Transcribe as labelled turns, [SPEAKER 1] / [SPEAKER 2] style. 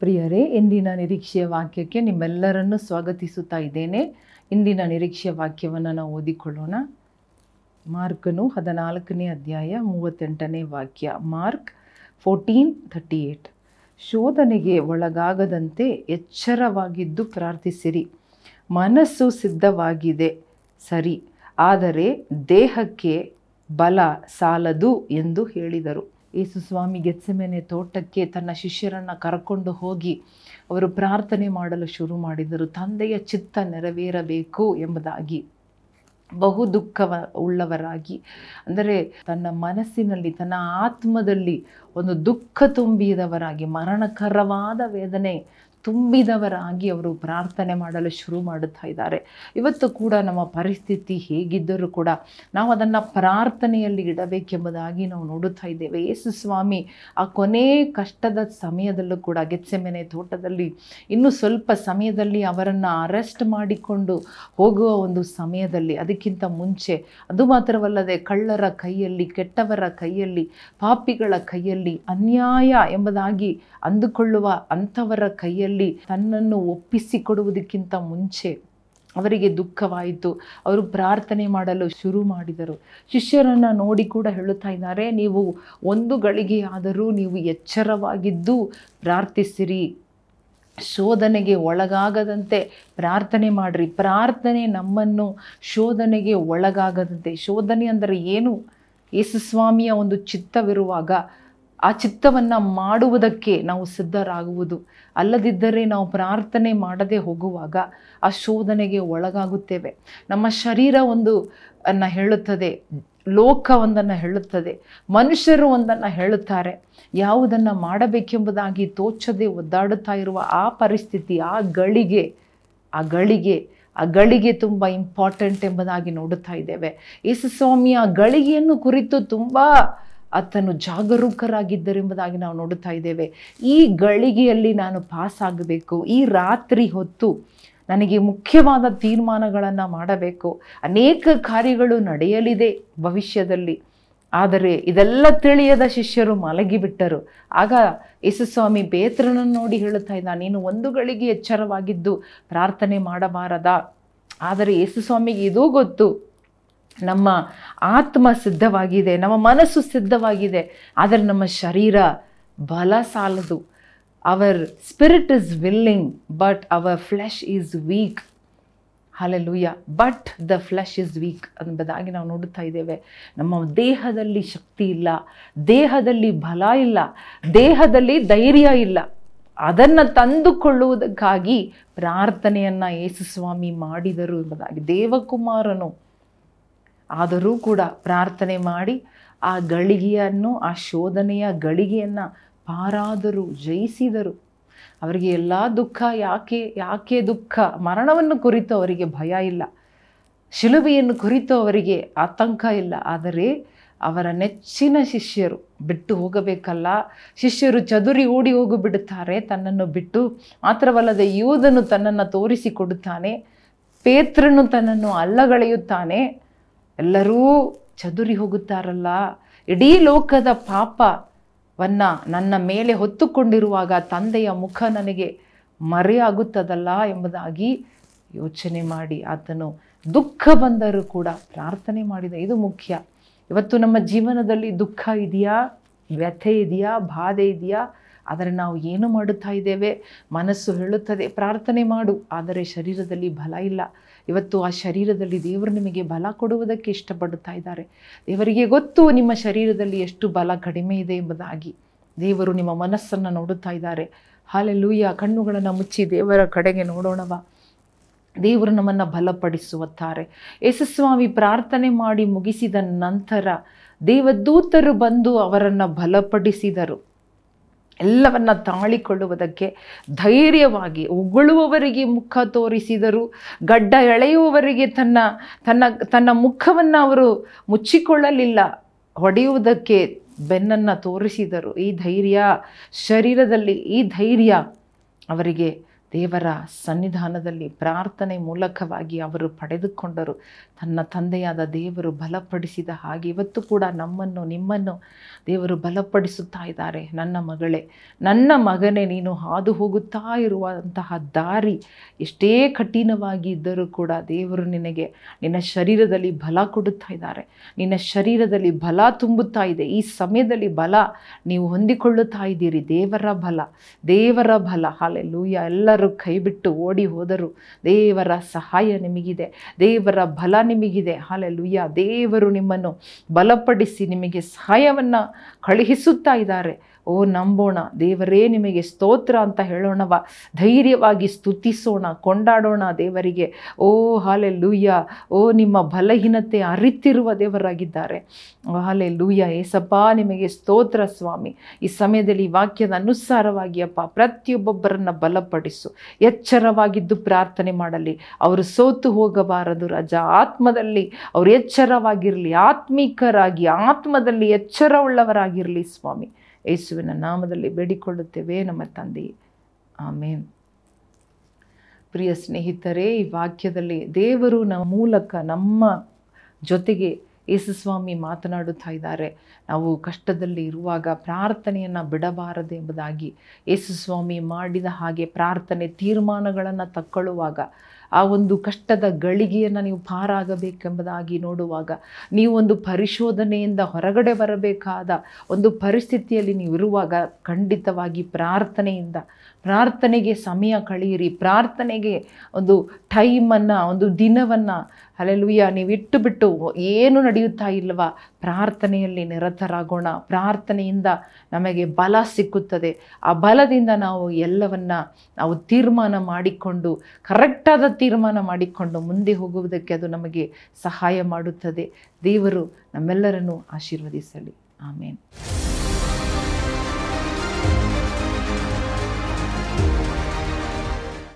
[SPEAKER 1] ಪ್ರಿಯರೇ, ಇಂದಿನ ನಿರೀಕ್ಷೆಯ ವಾಕ್ಯಕ್ಕೆ ನಿಮ್ಮೆಲ್ಲರನ್ನು ಸ್ವಾಗತಿಸುತ್ತಾ ಇದ್ದೇನೆ. ಇಂದಿನ ನಿರೀಕ್ಷೆಯ ವಾಕ್ಯವನ್ನು ನಾವು ಓದಿಕೊಳ್ಳೋಣ. ಮಾರ್ಕನು ಹದಿನಾಲ್ಕನೇ ಅಧ್ಯಾಯ ಮೂವತ್ತೆಂಟನೇ ವಾಕ್ಯ. Mark fourteen thirty eight. ಶೋಧನೆಗೆ ಒಳಗಾಗದಂತೆ ಎಚ್ಚರವಾಗಿದ್ದು ಪ್ರಾರ್ಥಿಸಿರಿ. ಮನಸ್ಸು ಸಿದ್ಧವಾಗಿದೆ. ಸರಿ. ಆದರೆ ದೇಹಕ್ಕೆ ಬಲ ಸಾಲದು ಎಂದು ಹೇಳಿದರು. ಯೇಸು ಸ್ವಾಮಿ ಗೆತ್ಸೆಮೆನೆ ತೋಟಕ್ಕೆ ತನ್ನ ಶಿಷ್ಯರನ್ನು ಕರ್ಕೊಂಡು ಹೋಗಿ ಅವರು ಪ್ರಾರ್ಥನೆ ಮಾಡಲು ಶುರು ಮಾಡಿದರು. ತಂದೆಯ ಚಿತ್ತ ನೆರವೇರಬೇಕು ಎಂಬುದಾಗಿ ಬಹು ದುಃಖವ ಉಳ್ಳವರಾಗಿ, ಅಂದರೆ ತನ್ನ ಮನಸ್ಸಿನಲ್ಲಿ, ತನ್ನ ಆತ್ಮದಲ್ಲಿ ಒಂದು ದುಃಖ ತುಂಬಿದವರಾಗಿ, ಮರಣಕರವಾದ ವೇದನೆ ತುಂಬಿದವರಾಗಿ ಅವರು ಪ್ರಾರ್ಥನೆ ಮಾಡಲು ಶುರು ಮಾಡುತ್ತಾ ಇದ್ದಾರೆ. ಇವತ್ತು ಕೂಡ ನಮ್ಮ ಪರಿಸ್ಥಿತಿ ಹೇಗಿದ್ದರೂ ಕೂಡ ನಾವು ಅದನ್ನು ಪ್ರಾರ್ಥನೆಯಲ್ಲಿ ಇಡಬೇಕೆಂಬುದಾಗಿ ನಾವು ನೋಡುತ್ತಾ ಇದ್ದೇವೆ. ಯೇಸು ಸ್ವಾಮಿ ಆ ಕೊನೆ ಕಷ್ಟದ ಸಮಯದಲ್ಲೂ ಕೂಡ ಗೆತ್ಸೆಮೆನೆ ತೋಟದಲ್ಲಿ ಇನ್ನೂ ಸ್ವಲ್ಪ ಸಮಯದಲ್ಲಿ ಅವರನ್ನು ಅರೆಸ್ಟ್ ಮಾಡಿಕೊಂಡು ಹೋಗುವ ಒಂದು ಸಮಯದಲ್ಲಿ ಅದಕ್ಕಿಂತ ಮುಂಚೆ ಅದು ಮಾತ್ರವಲ್ಲದೆ ಕಳ್ಳರ ಕೈಯಲ್ಲಿ, ಕೆಟ್ಟವರ ಕೈಯಲ್ಲಿ, ಪಾಪಿಗಳ ಕೈಯಲ್ಲಿ ಅನ್ಯಾಯ ಎಂಬುದಾಗಿ ಅಂದುಕೊಳ್ಳುವ ಅಂಥವರ ಕೈಯಲ್ಲಿ ತನ್ನನ್ನು ಒಪ್ಪಿಸಿಕೊಡುವುದಕ್ಕಿಂತ ಮುಂಚೆ ಅವರಿಗೆ ದುಃಖವಾಯಿತು. ಅವರು ಪ್ರಾರ್ಥನೆ ಮಾಡಲು ಶುರು ಮಾಡಿದರು. ಶಿಷ್ಯರನ್ನು ನೋಡಿ ಕೂಡ ಹೇಳುತ್ತಾ ಇದ್ದಾರೆ, ನೀವು ಒಂದು ಗಳಿಗೆ ಆದರೂ ನೀವು ಎಚ್ಚರವಾಗಿದ್ದು ಪ್ರಾರ್ಥಿಸಿರಿ. ಶೋಧನೆಗೆ ಒಳಗಾಗದಂತೆ ಪ್ರಾರ್ಥನೆ ಮಾಡಿರಿ. ಪ್ರಾರ್ಥನೆ ನಮ್ಮನ್ನು ಶೋಧನೆಗೆ ಒಳಗಾಗದಂತೆ. ಶೋಧನೆ ಅಂದರೆ ಏನು? ಯೇಸುಸ್ವಾಮಿಯ ಒಂದು ಚಿತ್ತವಿರುವಾಗ ಆ ಚಿತ್ತವನ್ನು ಮಾಡುವುದಕ್ಕೆ ನಾವು ಸಿದ್ಧರಾಗುವುದು. ಅಲ್ಲದಿದ್ದರೆ ನಾವು ಪ್ರಾರ್ಥನೆ ಮಾಡದೆ ಹೋಗುವಾಗ ಆ ಶೋಧನೆಗೆ ಒಳಗಾಗುತ್ತೇವೆ. ನಮ್ಮ ಶರೀರ ಒಂದು ಅನ್ನು ಹೇಳುತ್ತದೆ, ಲೋಕ ಒಂದನ್ನು ಹೇಳುತ್ತದೆ, ಮನುಷ್ಯರು ಒಂದನ್ನು ಹೇಳುತ್ತಾರೆ. ಯಾವುದನ್ನು ಮಾಡಬೇಕೆಂಬುದಾಗಿ ತೋಚದೆ ಒದ್ದಾಡುತ್ತಾ ಇರುವ ಆ ಪರಿಸ್ಥಿತಿ, ಆ ಗಳಿಗೆ ಆ ಗಳಿಗೆ ಆ ಗಳಿಗೆ ತುಂಬ ಇಂಪಾರ್ಟೆಂಟ್ ಎಂಬುದಾಗಿ ನೋಡುತ್ತಾ ಇದ್ದೇವೆ. ಯೇಸುಸ್ವಾಮಿ ಆ ಗಳಿಗೆಯನ್ನು ಕುರಿತು ತುಂಬ ಆತನು ಜಾಗರೂಕರಾಗಿದ್ದರೆಂಬುದಾಗಿ ನಾವು ನೋಡುತ್ತಾ ಇದ್ದೇವೆ. ಈ ಗಳಿಗೆಯಲ್ಲಿ ನಾನು ಪಾಸ್ ಆಗಬೇಕು ಈ ರಾತ್ರಿ ಹೊತ್ತು ನನಗೆ ಮುಖ್ಯವಾದ ತೀರ್ಮಾನಗಳನ್ನು ಮಾಡಬೇಕು. ಅನೇಕ ಕಾರ್ಯಗಳು ನಡೆಯಲಿದೆ ಭವಿಷ್ಯದಲ್ಲಿ. ಆದರೆ ಇದೆಲ್ಲ ತಿಳಿಯದ ಶಿಷ್ಯರು ಮಲಗಿಬಿಟ್ಟರು. ಆಗ ಯೇಸುಸ್ವಾಮಿ ಬೇತ್ರನನ್ನು ನೋಡಿ ಹೇಳುತ್ತಾ ಇದ್ದ ನೀನು ಒಂದು ಗಳಿಗೆ ಎಚ್ಚರವಾಗಿದ್ದು ಪ್ರಾರ್ಥನೆ ಮಾಡಬಾರದಾ. ಆದರೆ ಯೇಸುಸ್ವಾಮಿಗೆ ಇದೂ ಗೊತ್ತು. ನಮ್ಮ ಆತ್ಮ ಸಿದ್ಧವಾಗಿದೆ, ನಮ್ಮ ಮನಸ್ಸು ಸಿದ್ಧವಾಗಿದೆ, ಆದರೆ ನಮ್ಮ ಶರೀರ ಬಲ ಸಾಲದು. Our spirit is willing but our flesh is weak hallelujah but the flesh is weak ಅನ್ನೋದಾಗಿ ನಾವು ನೋಡುತ್ತಾ ಇದ್ದೇವೆ. ನಮ್ಮ ದೇಹದಲ್ಲಿ ಶಕ್ತಿ ಇಲ್ಲ, ದೇಹದಲ್ಲಿ ಬಲ ಇಲ್ಲ, ದೇಹದಲ್ಲಿ ಧೈರ್ಯ ಇಲ್ಲ. ಅದನ್ನು ತಂದುಕೊಳ್ಳುವುದಕ್ಕಾಗಿ ಪ್ರಾರ್ಥನೆಯನ್ನು ಯೇಸುಸ್ವಾಮಿ ಮಾಡಿದರು ಎಂಬುದಾಗಿ ದೇವಕುಮಾರನು ಆದರೂ ಕೂಡ ಪ್ರಾರ್ಥನೆ ಮಾಡಿ ಆ ಗಳಿಗೆಯನ್ನು, ಆ ಶೋಧನೆಯ ಗಳಿಗೆಯನ್ನು ಪಾರಾದರು, ಜಯಿಸಿದರು ಅವರಿಗೆ ಎಲ್ಲ ದುಃಖ ಯಾಕೆ ಯಾಕೆ ದುಃಖ? ಮರಣವನ್ನು ಕುರಿತು ಅವರಿಗೆ ಭಯ ಇಲ್ಲ. ಶಿಲುಬೆಯನ್ನು ಕುರಿತು ಅವರಿಗೆ ಆತಂಕ ಇಲ್ಲ. ಆದರೆ ಅವರ ನೆಚ್ಚಿನ ಶಿಷ್ಯರು ಬಿಟ್ಟು ಹೋಗಬೇಕಲ್ಲ. ಶಿಷ್ಯರು ಚದುರಿ ಓಡಿ ಹೋಗಿಬಿಡುತ್ತಾರೆ. ತನ್ನನ್ನು ಬಿಟ್ಟು ಮಾತ್ರವಲ್ಲದೆ ಯೂದನು ತನ್ನನ್ನು ತೋರಿಸಿಕೊಡುತ್ತಾನೆ ಪೇತ್ರನು ತನ್ನನ್ನು ಅಲ್ಲಗಳೆಯುತ್ತಾನೆ. ಎಲ್ಲರೂ ಚದುರಿ ಹೋಗುತ್ತಾರಲ್ಲ? ಇಡೀ ಲೋಕದ ಪಾಪವನ್ನು ನನ್ನ ಮೇಲೆ ಹೊತ್ತುಕೊಂಡಿರುವಾಗ ತಂದೆಯ ಮುಖ ನನಗೆ ಮರೆಯಾಗುತ್ತದಲ್ಲ ಎಂಬುದಾಗಿ ಯೋಚನೆ ಮಾಡಿ ಆತನು ದುಃಖ ಬಂದರೂ ಕೂಡ ಪ್ರಾರ್ಥನೆ ಮಾಡಿದ. ಇದು ಮುಖ್ಯ. ಇವತ್ತು ನಮ್ಮ ಜೀವನದಲ್ಲಿ ದುಃಖ ಇದೆಯಾ? ವ್ಯಥೆ ಇದೆಯಾ? ಬಾಧೆ ಇದೆಯಾ? ಆದರೆ ನಾವು ಏನು ಮಾಡುತ್ತಾ ಇದ್ದೇವೆ? ಮನಸ್ಸು ಹೇಳುತ್ತದೆ, ಪ್ರಾರ್ಥನೆ ಮಾಡು. ಆದರೆ ಶರೀರದಲ್ಲಿ ಬಲ ಇಲ್ಲ. ಇವತ್ತು ಆ ಶರೀರದಲ್ಲಿ ದೇವರು ನಿಮಗೆ ಬಲ ಕೊಡುವುದಕ್ಕೆ ಇಷ್ಟಪಡುತ್ತಾ ಇದ್ದಾರೆ. ದೇವರಿಗೆ ಗೊತ್ತು ನಿಮ್ಮ ಶರೀರದಲ್ಲಿ ಎಷ್ಟು ಬಲ ಕಡಿಮೆ ಇದೆ ಎಂಬುದಾಗಿ. ದೇವರು ನಿಮ್ಮ ಮನಸ್ಸನ್ನು ನೋಡುತ್ತಾ ಇದ್ದಾರೆ. ಹಾಲೆಲ್ಲೂಯ್ಯ ಕಣ್ಣುಗಳನ್ನು ಮುಚ್ಚಿ ದೇವರ ಕಡೆಗೆ ನೋಡೋಣವ. ದೇವರು ನಮ್ಮನ್ನು ಬಲಪಡಿಸುತ್ತಾರೆ ಯಶಸ್ವಾಮಿ ಪ್ರಾರ್ಥನೆ ಮಾಡಿ ಮುಗಿಸಿದ ನಂತರ ದೇವದೂತರು ಬಂದು ಅವರನ್ನು ಬಲಪಡಿಸಿದರು. ಎಲ್ಲವನ್ನ ತಾಳಿಕೊಳ್ಳುವುದಕ್ಕೆ ಧೈರ್ಯವಾಗಿ ಉಗುಳುವವರಿಗೆ ಮುಖ ತೋರಿಸಿದರು. ಗಡ್ಡ ಎಳೆಯುವವರಿಗೆ ತನ್ನ ತನ್ನ ತನ್ನ ಮುಖವನ್ನು ಅವರು ಮುಚ್ಚಿಕೊಳ್ಳಲಿಲ್ಲ. ಹೊಡೆಯುವುದಕ್ಕೆ ಬೆನ್ನನ್ನು ತೋರಿಸಿದರು. ಈ ಧೈರ್ಯ ಶರೀರದಲ್ಲಿ, ಈ ಧೈರ್ಯ ಅವರಿಗೆ ದೇವರ ಸನ್ನಿಧಾನದಲ್ಲಿ ಪ್ರಾರ್ಥನೆ ಮೂಲಕವಾಗಿ ಅವರು ಪಡೆದುಕೊಂಡರು. ತನ್ನ ತಂದೆಯಾದ ದೇವರು ಬಲಪಡಿಸಿದ ಹಾಗೆ ಇವತ್ತು ಕೂಡ ನಮ್ಮನ್ನು, ನಿಮ್ಮನ್ನು ದೇವರು ಬಲಪಡಿಸುತ್ತಾ ಇದ್ದಾರೆ. ನನ್ನ ಮಗಳೇ, ನನ್ನ ಮಗನೇ, ನೀನು ಹಾದು ಹೋಗುತ್ತಾ ಇರುವಂತಹ ದಾರಿ ಎಷ್ಟೇ ಕಠಿಣವಾಗಿ ಇದ್ದರೂ ಕೂಡ ದೇವರು ನಿನಗೆ, ನಿನ್ನ ಶರೀರದಲ್ಲಿ ಬಲ ಕೊಡುತ್ತಾ ಇದ್ದಾರೆ. ನಿನ್ನ ಶರೀರದಲ್ಲಿ ಬಲ ತುಂಬುತ್ತಾ ಇದೆ. ಈ ಸಮಯದಲ್ಲಿ ಬಲ ನೀವು ಹೊಂದಿಕೊಳ್ಳುತ್ತಾ ಇದ್ದೀರಿ. ದೇವರ ಬಲ ದೇವರ ಬಲ. ಹಾಲೆ ಲೂಯ ಎಲ್ಲರೂ ಕೈಬಿಟ್ಟು ಓಡಿ ಹೋದರು. ದೇವರ ಸಹಾಯ ನಿಮಗಿದೆ. ದೇವರ ಬಲ ನಿಮಗಿದೆ. ಹಾಲೆ ಲುಯ್ಯ ದೇವರು ನಿಮ್ಮನ್ನು ಬಲಪಡಿಸಿ ನಿಮಗೆ ಸಹಾಯವನ್ನು ಕಳುಹಿಸುತ್ತಾ ಇದ್ದಾರೆ. ಓ ನಂಬೋಣ, ದೇವರೇ ನಿಮಗೆ ಸ್ತೋತ್ರ ಅಂತ ಹೇಳೋಣವ. ಧೈರ್ಯವಾಗಿ ಸ್ತುತಿಸೋಣ, ಕೊಂಡಾಡೋಣ ದೇವರಿಗೆ. ಓ ಹಾಲೆ ಲೂಯ್ಯ ಓ ನಿಮ್ಮ ಬಲಹೀನತೆ ಅರಿತಿರುವ ದೇವರಾಗಿದ್ದಾರೆ. ಹಾಲೆ ಲೂಯ್ಯ ಏಸಪ್ಪ, ನಿಮಗೆ ಸ್ತೋತ್ರ ಸ್ವಾಮಿ. ಈ ಸಮಯದಲ್ಲಿ ವಾಕ್ಯದ ಅನುಸಾರವಾಗಿ ಅಪ್ಪ, ಪ್ರತಿಯೊಬ್ಬೊಬ್ಬರನ್ನು ಬಲಪಡಿಸು. ಎಚ್ಚರವಾಗಿದ್ದು ಪ್ರಾರ್ಥನೆ ಮಾಡಲಿ. ಅವರು ಸೋತು ಹೋಗಬಾರದು ರಜ. ಆತ್ಮದಲ್ಲಿ ಅವರು ಎಚ್ಚರವಾಗಿರಲಿ. ಆತ್ಮೀಕರಾಗಿ ಆತ್ಮದಲ್ಲಿ ಎಚ್ಚರವುಳ್ಳವರಾಗಿರಲಿ ಸ್ವಾಮಿ. ಯೇಸುವಿನ ನಾಮದಲ್ಲಿ ಬೇಡಿಕೊಳ್ಳುತ್ತೇವೆ ನಮ್ಮ ತಂದೆ. ಆಮೇನ್. ಪ್ರಿಯ ಸ್ನೇಹಿತರೇ, ಈ ವಾಕ್ಯದಲ್ಲಿ ದೇವರು ನಮ್ಮ ಮೂಲಕ ನಮ್ಮ ಜೊತೆಗೆ ಯೇಸುಸ್ವಾಮಿ ಮಾತನಾಡುತ್ತಾ ಇದ್ದಾರೆ. ನಾವು ಕಷ್ಟದಲ್ಲಿ ಇರುವಾಗ ಪ್ರಾರ್ಥನೆಯನ್ನು ಬಿಡಬಾರದು ಎಂಬುದಾಗಿ ಯೇಸುಸ್ವಾಮಿ ಮಾಡಿದ ಹಾಗೆ ಪ್ರಾರ್ಥನೆ ತೀರ್ಮಾನಗಳನ್ನು ತಕ್ಕೊಳ್ಳುವಾಗ ಆ ಒಂದು ಕಷ್ಟದ ಗಳಿಗೆಯನ್ನು ನೀವು ಪಾರಾಗಬೇಕೆಂಬುದಾಗಿ ನೋಡುವಾಗ, ನೀವು ಒಂದು ಪರಿಶೋಧನೆಯಿಂದ ಹೊರಗಡೆ ಬರಬೇಕಾದ ಒಂದು ಪರಿಸ್ಥಿತಿಯಲ್ಲಿ ನೀವು ಇರುವಾಗ ಖಂಡಿತವಾಗಿ ಪ್ರಾರ್ಥನೆಯಿಂದ, ಪ್ರಾರ್ಥನೆಗೆ ಸಮಯ ಕಳೆಯಿರಿ ಪ್ರಾರ್ಥನೆಗೆ ಒಂದು ಟೈಮನ್ನು ಒಂದು ದಿನವನ್ನು ಅಲ್ಲೆಲುಯ್ಯ ನೀವು ಇಟ್ಟು ಬಿಟ್ಟು ಏನು ನಡೆಯುತ್ತಾ ಇಲ್ವಾ ಪ್ರಾರ್ಥನೆಯಲ್ಲಿ ನಿರತರಾಗೋಣ. ಪ್ರಾರ್ಥನೆಯಿಂದ ನಮಗೆ ಬಲ ಸಿಕ್ಕುತ್ತದೆ. ಆ ಬಲದಿಂದ ನಾವು ಎಲ್ಲವನ್ನ ನಾವು ತೀರ್ಮಾನ ಮಾಡಿಕೊಂಡು, ಕರೆಕ್ಟಾದ ತೀರ್ಮಾನ ಮಾಡಿಕೊಂಡು ಮುಂದೆ ಹೋಗುವುದಕ್ಕೆ ಅದು ನಮಗೆ ಸಹಾಯ ಮಾಡುತ್ತದೆ. ದೇವರು ನಮ್ಮೆಲ್ಲರನ್ನು ಆಶೀರ್ವದಿಸಲಿ. ಆಮೇನ್.